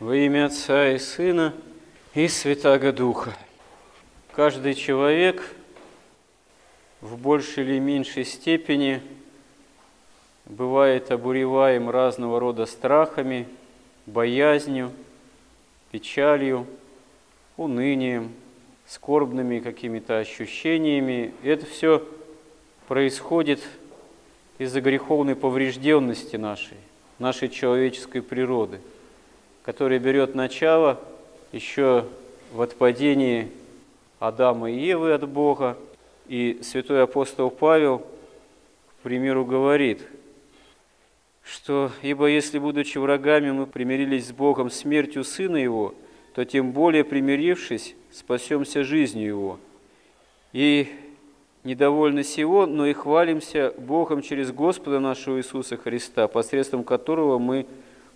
Во имя Отца и Сына и Святаго Духа. Каждый человек в большей или меньшей степени бывает обуреваем разного рода страхами, боязнью, печалью, унынием, скорбными какими-то ощущениями. Это все происходит из-за греховной поврежденности нашей, нашей человеческой природы – который берет начало еще в отпадении Адама и Евы от Бога. И святой апостол Павел, к примеру, говорит, что «Ибо если, будучи врагами, мы примирились с Богом смертью Сына Его, то тем более, примирившись, спасемся жизнью Его. И недовольны сего, но и хвалимся Богом через Господа нашего Иисуса Христа, посредством которого мы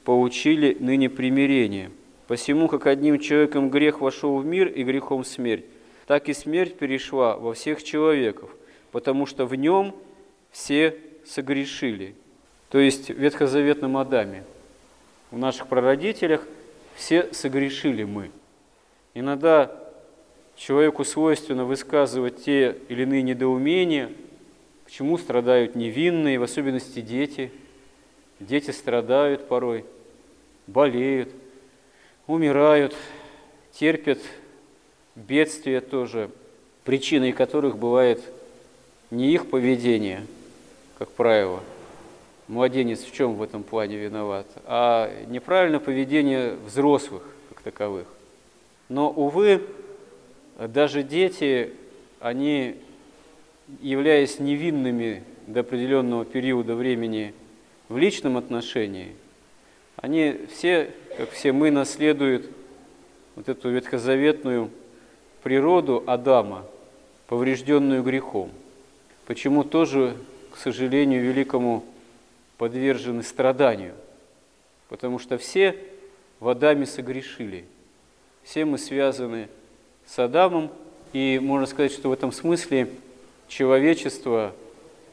получили ныне примирение. Посему, как одним человеком грех вошел в мир и грехом смерть, так и смерть перешла во всех человеков, потому что в нем все согрешили. То есть в ветхозаветном Адаме, в наших прародителях все согрешили мы. Иногда человеку свойственно высказывать те или иные недоумения, к чему страдают невинные, в особенности дети. Дети страдают порой – болеют, умирают, терпят бедствия тоже, причиной которых бывает не их поведение, как правило, младенец в чем в этом плане виноват, а неправильное поведение взрослых как таковых. Но, увы, даже дети, они, являясь невинными до определенного периода времени в личном отношении – они все, как все мы, наследуют вот эту ветхозаветную природу Адама, поврежденную грехом. Почему тоже, к сожалению, великому подвержены страданию? Потому что все в Адаме согрешили. Все мы связаны с Адамом, и можно сказать, что в этом смысле человечество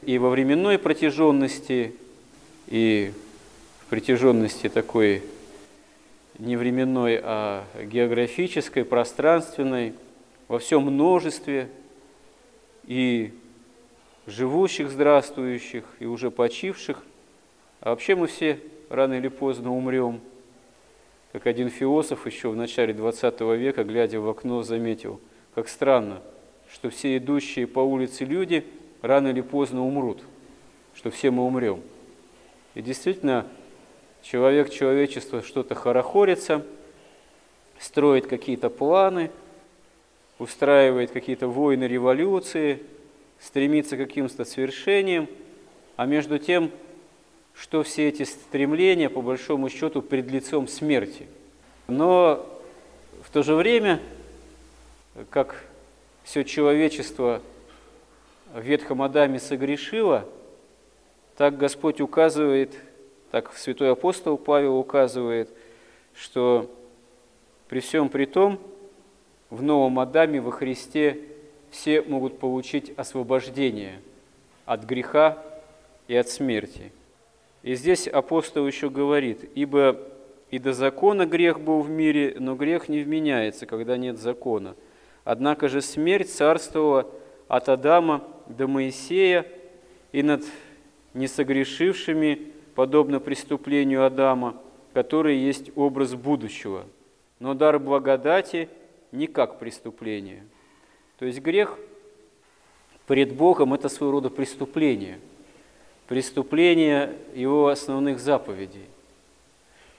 и во временной протяженности, и притяженности такой не временной, а географической, пространственной, во всем множестве и живущих, здравствующих, и уже почивших. А вообще мы все рано или поздно умрем. Как один философ еще в начале 20 века, глядя в окно, заметил, как странно, что все идущие по улице люди рано или поздно умрут, что все мы умрем. И действительно, человек, человечество что-то хорохорится, строит какие-то планы, устраивает какие-то войны, революции, стремится к каким-то свершениям, а между тем, что все эти стремления, по большому счету, пред лицом смерти. Но в то же время, как все человечество в Ветхом Адаме согрешило, так Господь указывает – так святой апостол Павел указывает, что при всем при том, в новом Адаме во Христе все могут получить освобождение от греха и от смерти. И здесь апостол еще говорит, ибо и до закона грех был в мире, но грех не вменяется, когда нет закона. Однако же смерть царствовала от Адама до Моисея и над несогрешившими подобно преступлению Адама, который есть образ будущего. Но дар благодати не как преступление. То есть грех пред Богом – это своего рода преступление. Преступление его основных заповедей.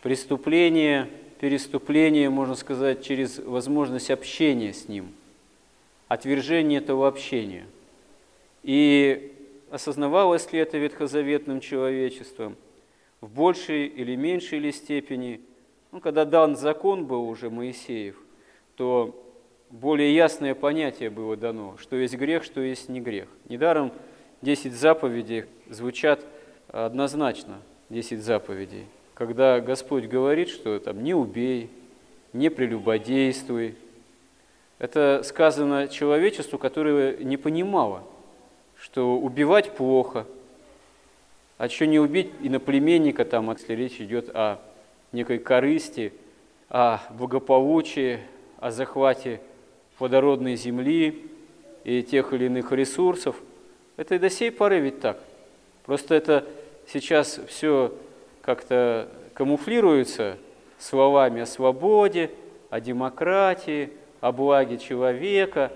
Преступление, переступление, можно сказать, через возможность общения с Ним. Отвержение этого общения. И осознавалось ли это ветхозаветным человечеством в большей или меньшей ли степени. Ну, когда дан закон был уже Моисеев, то более ясное понятие было дано, что есть грех, что есть не грех. Недаром 10 заповедей звучат однозначно, 10 заповедей. Когда Господь говорит, что там не убей, не прелюбодействуй, это сказано человечеству, которое не понимало – что убивать плохо, а что не убить иноплеменника, там, если речь идет о некой корысти, о благополучии, о захвате плодородной земли и тех или иных ресурсов. Это и до сей поры ведь так. Просто это сейчас все как-то камуфлируется словами о свободе, о демократии, о благе человека,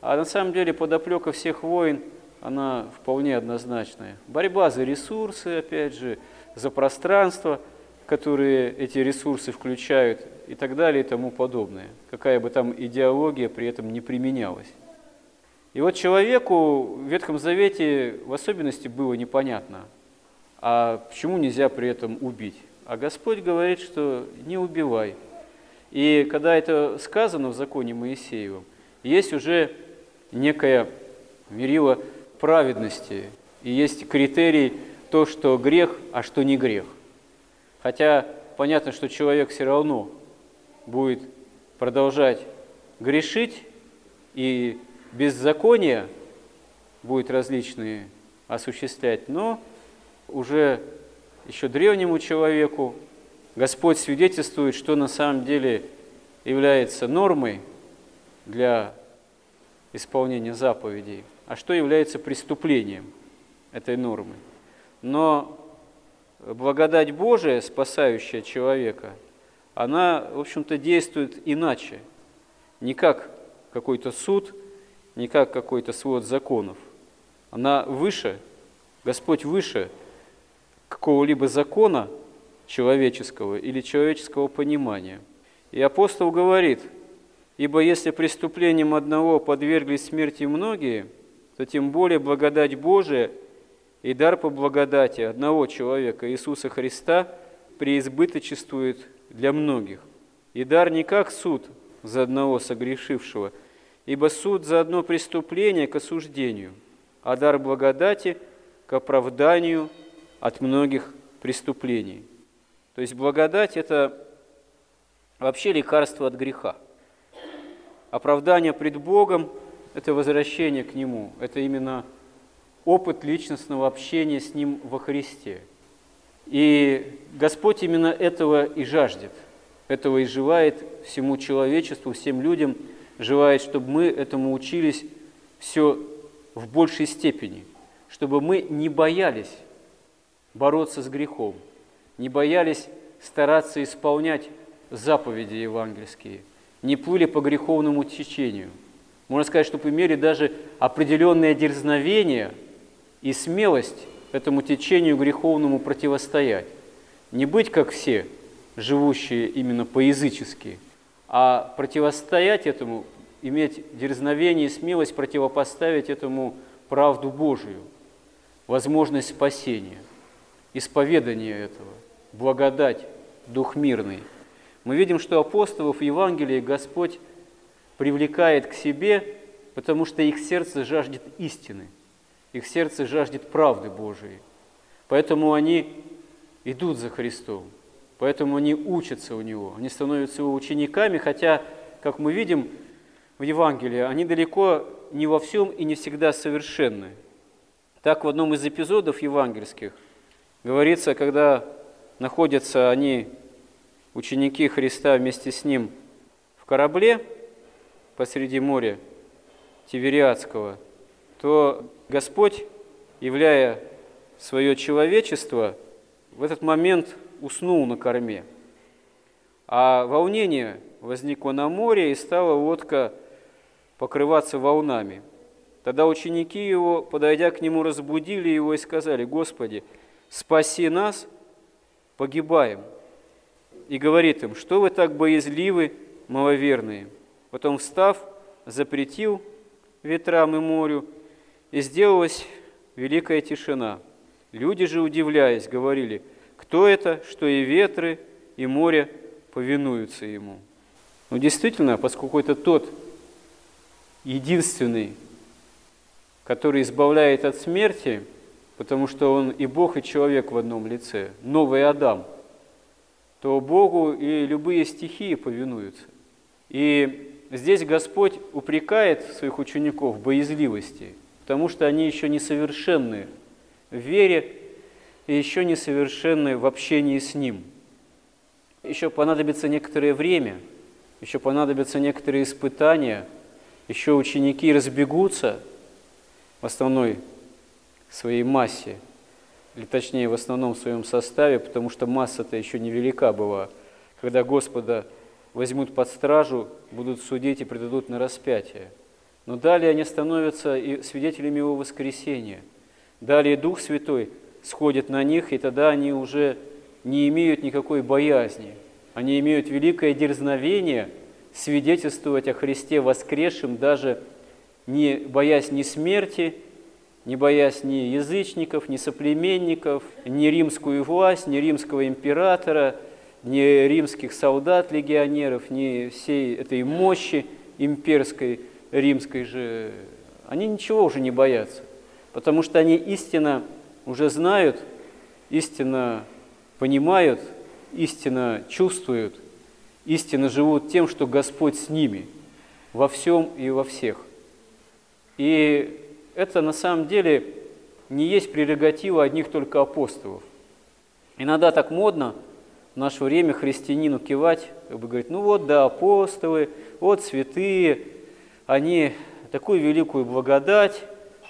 а на самом деле подоплека всех войн, она вполне однозначная. Борьба за ресурсы, опять же, за пространство, которые эти ресурсы включают и так далее и тому подобное. Какая бы там идеология при этом не применялась. И вот человеку в Ветхом Завете в особенности было непонятно, а почему нельзя при этом убить? А Господь говорит, что не убивай. И когда это сказано в законе Моисеевом, есть уже некое мерило праведности, и есть критерий то, что грех, а что не грех. Хотя понятно, что человек все равно будет продолжать грешить, и беззакония будет различные осуществлять, но уже еще древнему человеку Господь свидетельствует, что на самом деле является нормой для исполнения заповедей, а что является преступлением этой нормы. Но благодать Божия, спасающая человека, она, в общем-то, действует иначе, не как какой-то суд, не как какой-то свод законов. Она выше, Господь выше какого-либо закона человеческого или человеческого понимания. И апостол говорит, ибо если преступлением одного подверглись смерти многие, то тем более благодать Божия и дар по благодати одного человека, Иисуса Христа, преизбыточествует для многих. И дар не как суд за одного согрешившего, ибо суд за одно преступление к осуждению, а дар благодати к оправданию от многих преступлений. То есть благодать – это вообще лекарство от греха. Оправдание пред Богом – это возвращение к Нему, это именно опыт личностного общения с Ним во Христе. И Господь именно этого и жаждет, этого и желает всему человечеству, всем людям, желает, чтобы мы этому учились все в большей степени, чтобы мы не боялись бороться с грехом, не боялись стараться исполнять заповеди евангельские, не плыли по греховному течению. Можно сказать, что имели даже определенное дерзновение и смелость этому течению греховному противостоять. Не быть как все, живущие именно по-язычески, а противостоять этому, иметь дерзновение и смелость противопоставить этому правду Божию, возможность спасения – исповедание этого, благодать, дух мирный. Мы видим, что апостолов в Евангелии Господь привлекает к себе, потому что их сердце жаждет истины, их сердце жаждет правды Божией. Поэтому они идут за Христом, поэтому они учатся у Него, они становятся Его учениками, хотя, как мы видим в Евангелии, они далеко не во всем и не всегда совершенны. Так в одном из эпизодов евангельских – Говорится, когда находятся они, ученики Христа, вместе с Ним в корабле посреди моря Тивериадского, то Господь, являя свое человечество, в этот момент уснул на корме. А волнение возникло на море, и стала лодка покрываться волнами. Тогда ученики его, подойдя к нему, разбудили его и сказали, «Господи, спаси нас, погибаем. И говорит им, что вы так боязливы, маловерные. Потом, встав, запретил ветрам и морю, и сделалась великая тишина. Люди же, удивляясь, говорили, кто это, что и ветры, и море повинуются ему. Ну, действительно, поскольку это тот единственный, который избавляет от смерти – потому что он и Бог, и человек в одном лице, новый Адам, то Богу и любые стихии повинуются. И здесь Господь упрекает своих учеников в боязливости, потому что они еще несовершенны в вере и еще несовершенны в общении с Ним. Еще понадобится некоторое время, еще понадобятся некоторые испытания, еще ученики разбегутся в основной своей массе, или точнее в основном своем составе, потому что масса-то еще невелика была. Когда Господа возьмут под стражу, будут судить и предадут на распятие. Но далее они становятся и свидетелями Его воскресения. Далее Дух Святой сходит на них, и тогда они уже не имеют никакой боязни. Они имеют великое дерзновение свидетельствовать о Христе воскресшем, даже не боясь ни смерти, не боясь ни язычников, ни соплеменников, ни римскую власть, ни римского императора, ни римских солдат-легионеров, ни всей этой мощи имперской, римской же. Они ничего уже не боятся, потому что они истинно уже знают, истинно понимают, истинно чувствуют, истинно живут тем, что Господь с ними во всем и во всех. И это на самом деле не есть прерогатива одних только апостолов. Иногда так модно в наше время христианину кивать, как бы говорить, ну вот, да, апостолы, вот святые, они такую великую благодать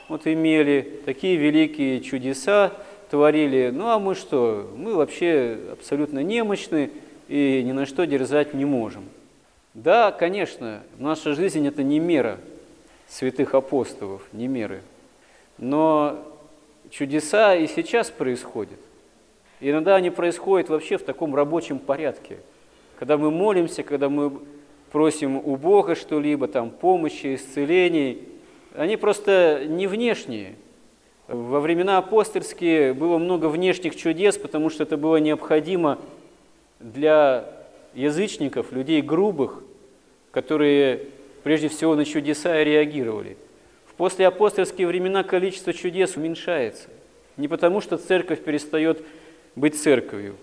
вот имели, такие великие чудеса творили. Ну а мы что? Мы вообще абсолютно немощны и ни на что дерзать не можем. Да, конечно, наша жизнь – это не мера святых апостолов, не меры. Но чудеса и сейчас происходят. И иногда они происходят вообще в таком рабочем порядке. Когда мы молимся, когда мы просим у Бога что-либо, там, помощи, исцелений, они просто не внешние. Во времена апостольские было много внешних чудес, потому что это было необходимо для язычников, людей грубых, которые прежде всего на чудеса реагировали. В послеапостольские времена количество чудес уменьшается. Не потому, что церковь перестает быть церковью,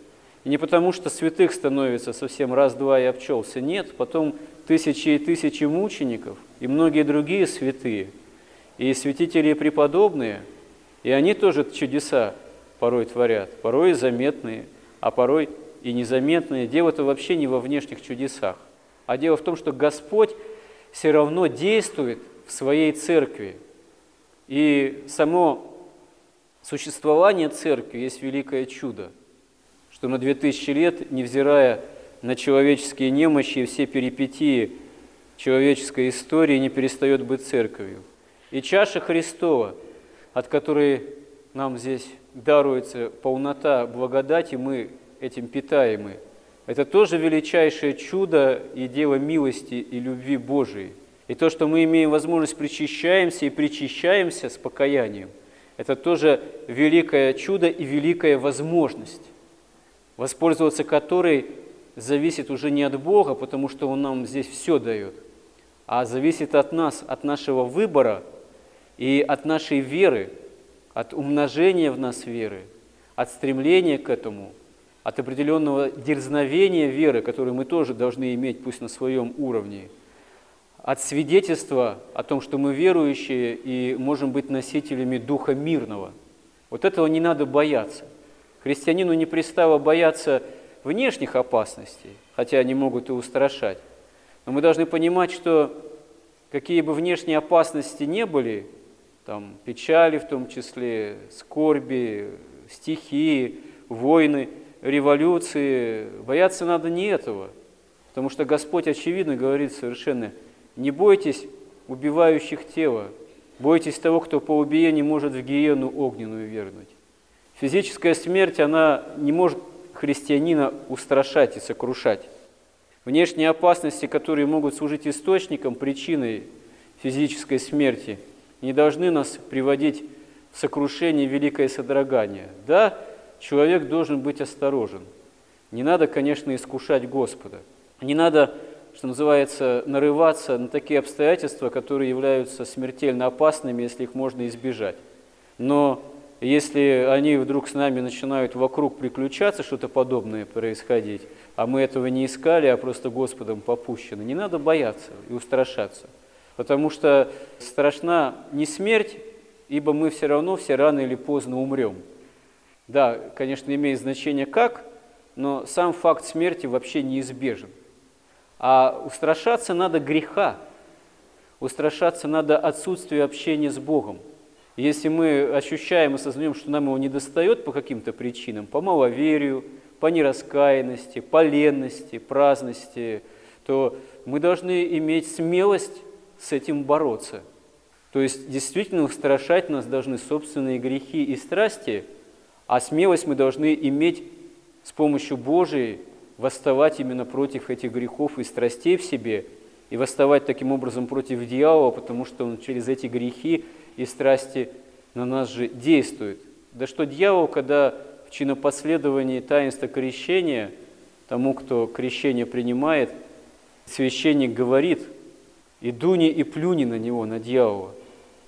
и не потому, что святых становится совсем раз-два и обчелся. Нет, потом тысячи и тысячи мучеников и многие другие святые, и святители преподобные, и они тоже чудеса порой творят, порой заметные, а порой и незаметные. Дело-то вообще не во внешних чудесах, а дело в том, что Господь все равно действует в своей церкви. И само существование церкви есть великое чудо, что на 2000 лет, невзирая на человеческие немощи и все перипетии человеческой истории, не перестает быть церковью. И чаша Христова, от которой нам здесь даруется полнота благодати, мы этим питаемы – это тоже величайшее чудо и дело милости и любви Божией. И то, что мы имеем возможность причащаемся и причащаемся с покаянием, это тоже великое чудо и великая возможность, воспользоваться которой зависит уже не от Бога, потому что Он нам здесь все дает, а зависит от нас, от нашего выбора и от нашей веры, от умножения в нас веры, от стремления к этому – от определенного дерзновения веры, которую мы тоже должны иметь, пусть на своем уровне, от свидетельства о том, что мы верующие и можем быть носителями Духа мирного. Вот этого не надо бояться. Христианину не пристало бояться внешних опасностей, хотя они могут и устрашать. Но мы должны понимать, что какие бы внешние опасности не были, там, печали в том числе, скорби, стихии, войны – революции. Бояться надо не этого, потому что Господь, очевидно, говорит совершенно, не бойтесь убивающих тело, бойтесь того, кто по убиению может в гиену огненную вернуть. Физическая смерть, она не может христианина устрашать и сокрушать. Внешние опасности, которые могут служить источником, причиной физической смерти, не должны нас приводить в сокрушение великое содрогание. Да, человек должен быть осторожен. Не надо, конечно, искушать Господа. Не надо, что называется, нарываться на такие обстоятельства, которые являются смертельно опасными, если их можно избежать. Но если они вдруг с нами начинают вокруг приключаться, что-то подобное происходить, а мы этого не искали, а просто Господом попущены, не надо бояться и устрашаться. Потому что страшна не смерть, ибо мы все равно все рано или поздно умрем. Да, конечно, имеет значение как, но сам факт смерти вообще неизбежен. А устрашаться надо греха, устрашаться надо отсутствия общения с Богом. Если мы ощущаем и сознаем, что нам его не достает по каким-то причинам, по маловерию, по нераскаянности, по ленности, праздности, то мы должны иметь смелость с этим бороться. То есть действительно устрашать нас должны собственные грехи и страсти, а смелость мы должны иметь с помощью Божией восставать именно против этих грехов и страстей в себе, и восставать таким образом против дьявола, потому что он через эти грехи и страсти на нас же действует. Да что дьявол, когда в чинопоследовании таинства крещения, тому, кто крещение принимает, священник говорит, и дуни и плюни на него, на дьявола.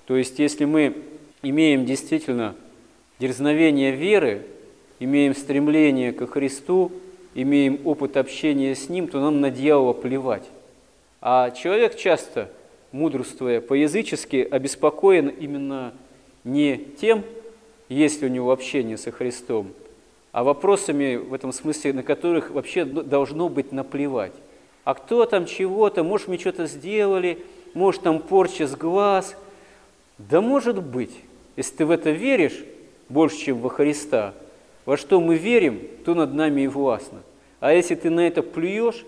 То есть, если мы имеем действительно дерзновение веры, имеем стремление ко Христу, имеем опыт общения с Ним, то нам на дьявола плевать. А человек часто, мудрствуя по-язычески, обеспокоен именно не тем, есть ли у него общение со Христом, а вопросами в этом смысле, на которых вообще должно быть наплевать. А кто там чего-то, может, мне что-то сделали, может, там порча с глаз. Да может быть, если ты в это веришь больше, чем во Христа – во что мы верим, то над нами и властно. А если ты на это плюешь,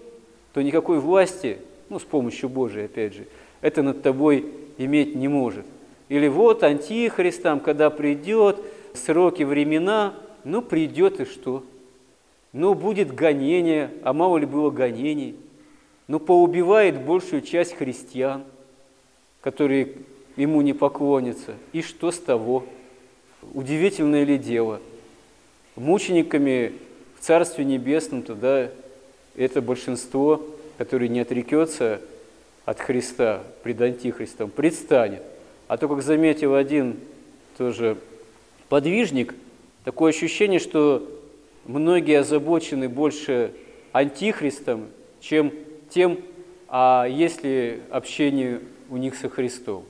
то никакой власти, ну, с помощью Божией, опять же, это над тобой иметь не может. Или вот антихрист там, когда придет, сроки, времена, ну, придет и что? Ну, будет гонение, а мало ли было гонений. Ну, поубивает большую часть христиан, которые ему не поклонятся. И что с того? Удивительное ли дело – мучениками в Царстве Небесном, тогда это большинство, которое не отрекется от Христа пред Антихристом, предстанет. А то, как заметил один тоже подвижник, такое ощущение, что многие озабочены больше Антихристом, чем тем, а есть ли общение у них со Христом.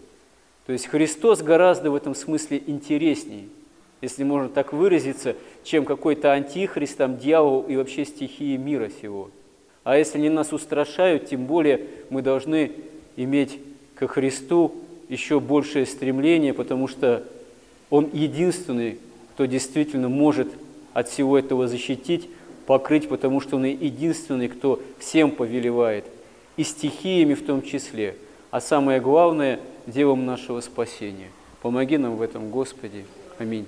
То есть Христос гораздо в этом смысле интереснее – если можно так выразиться, чем какой-то антихрист, там, дьявол и вообще стихии мира сего. А если они нас устрашают, тем более мы должны иметь ко Христу еще большее стремление, потому что Он единственный, кто действительно может от всего этого защитить, покрыть, потому что Он единственный, кто всем повелевает, и стихиями в том числе, а самое главное – делом нашего спасения. Помоги нам в этом, Господи. Аминь.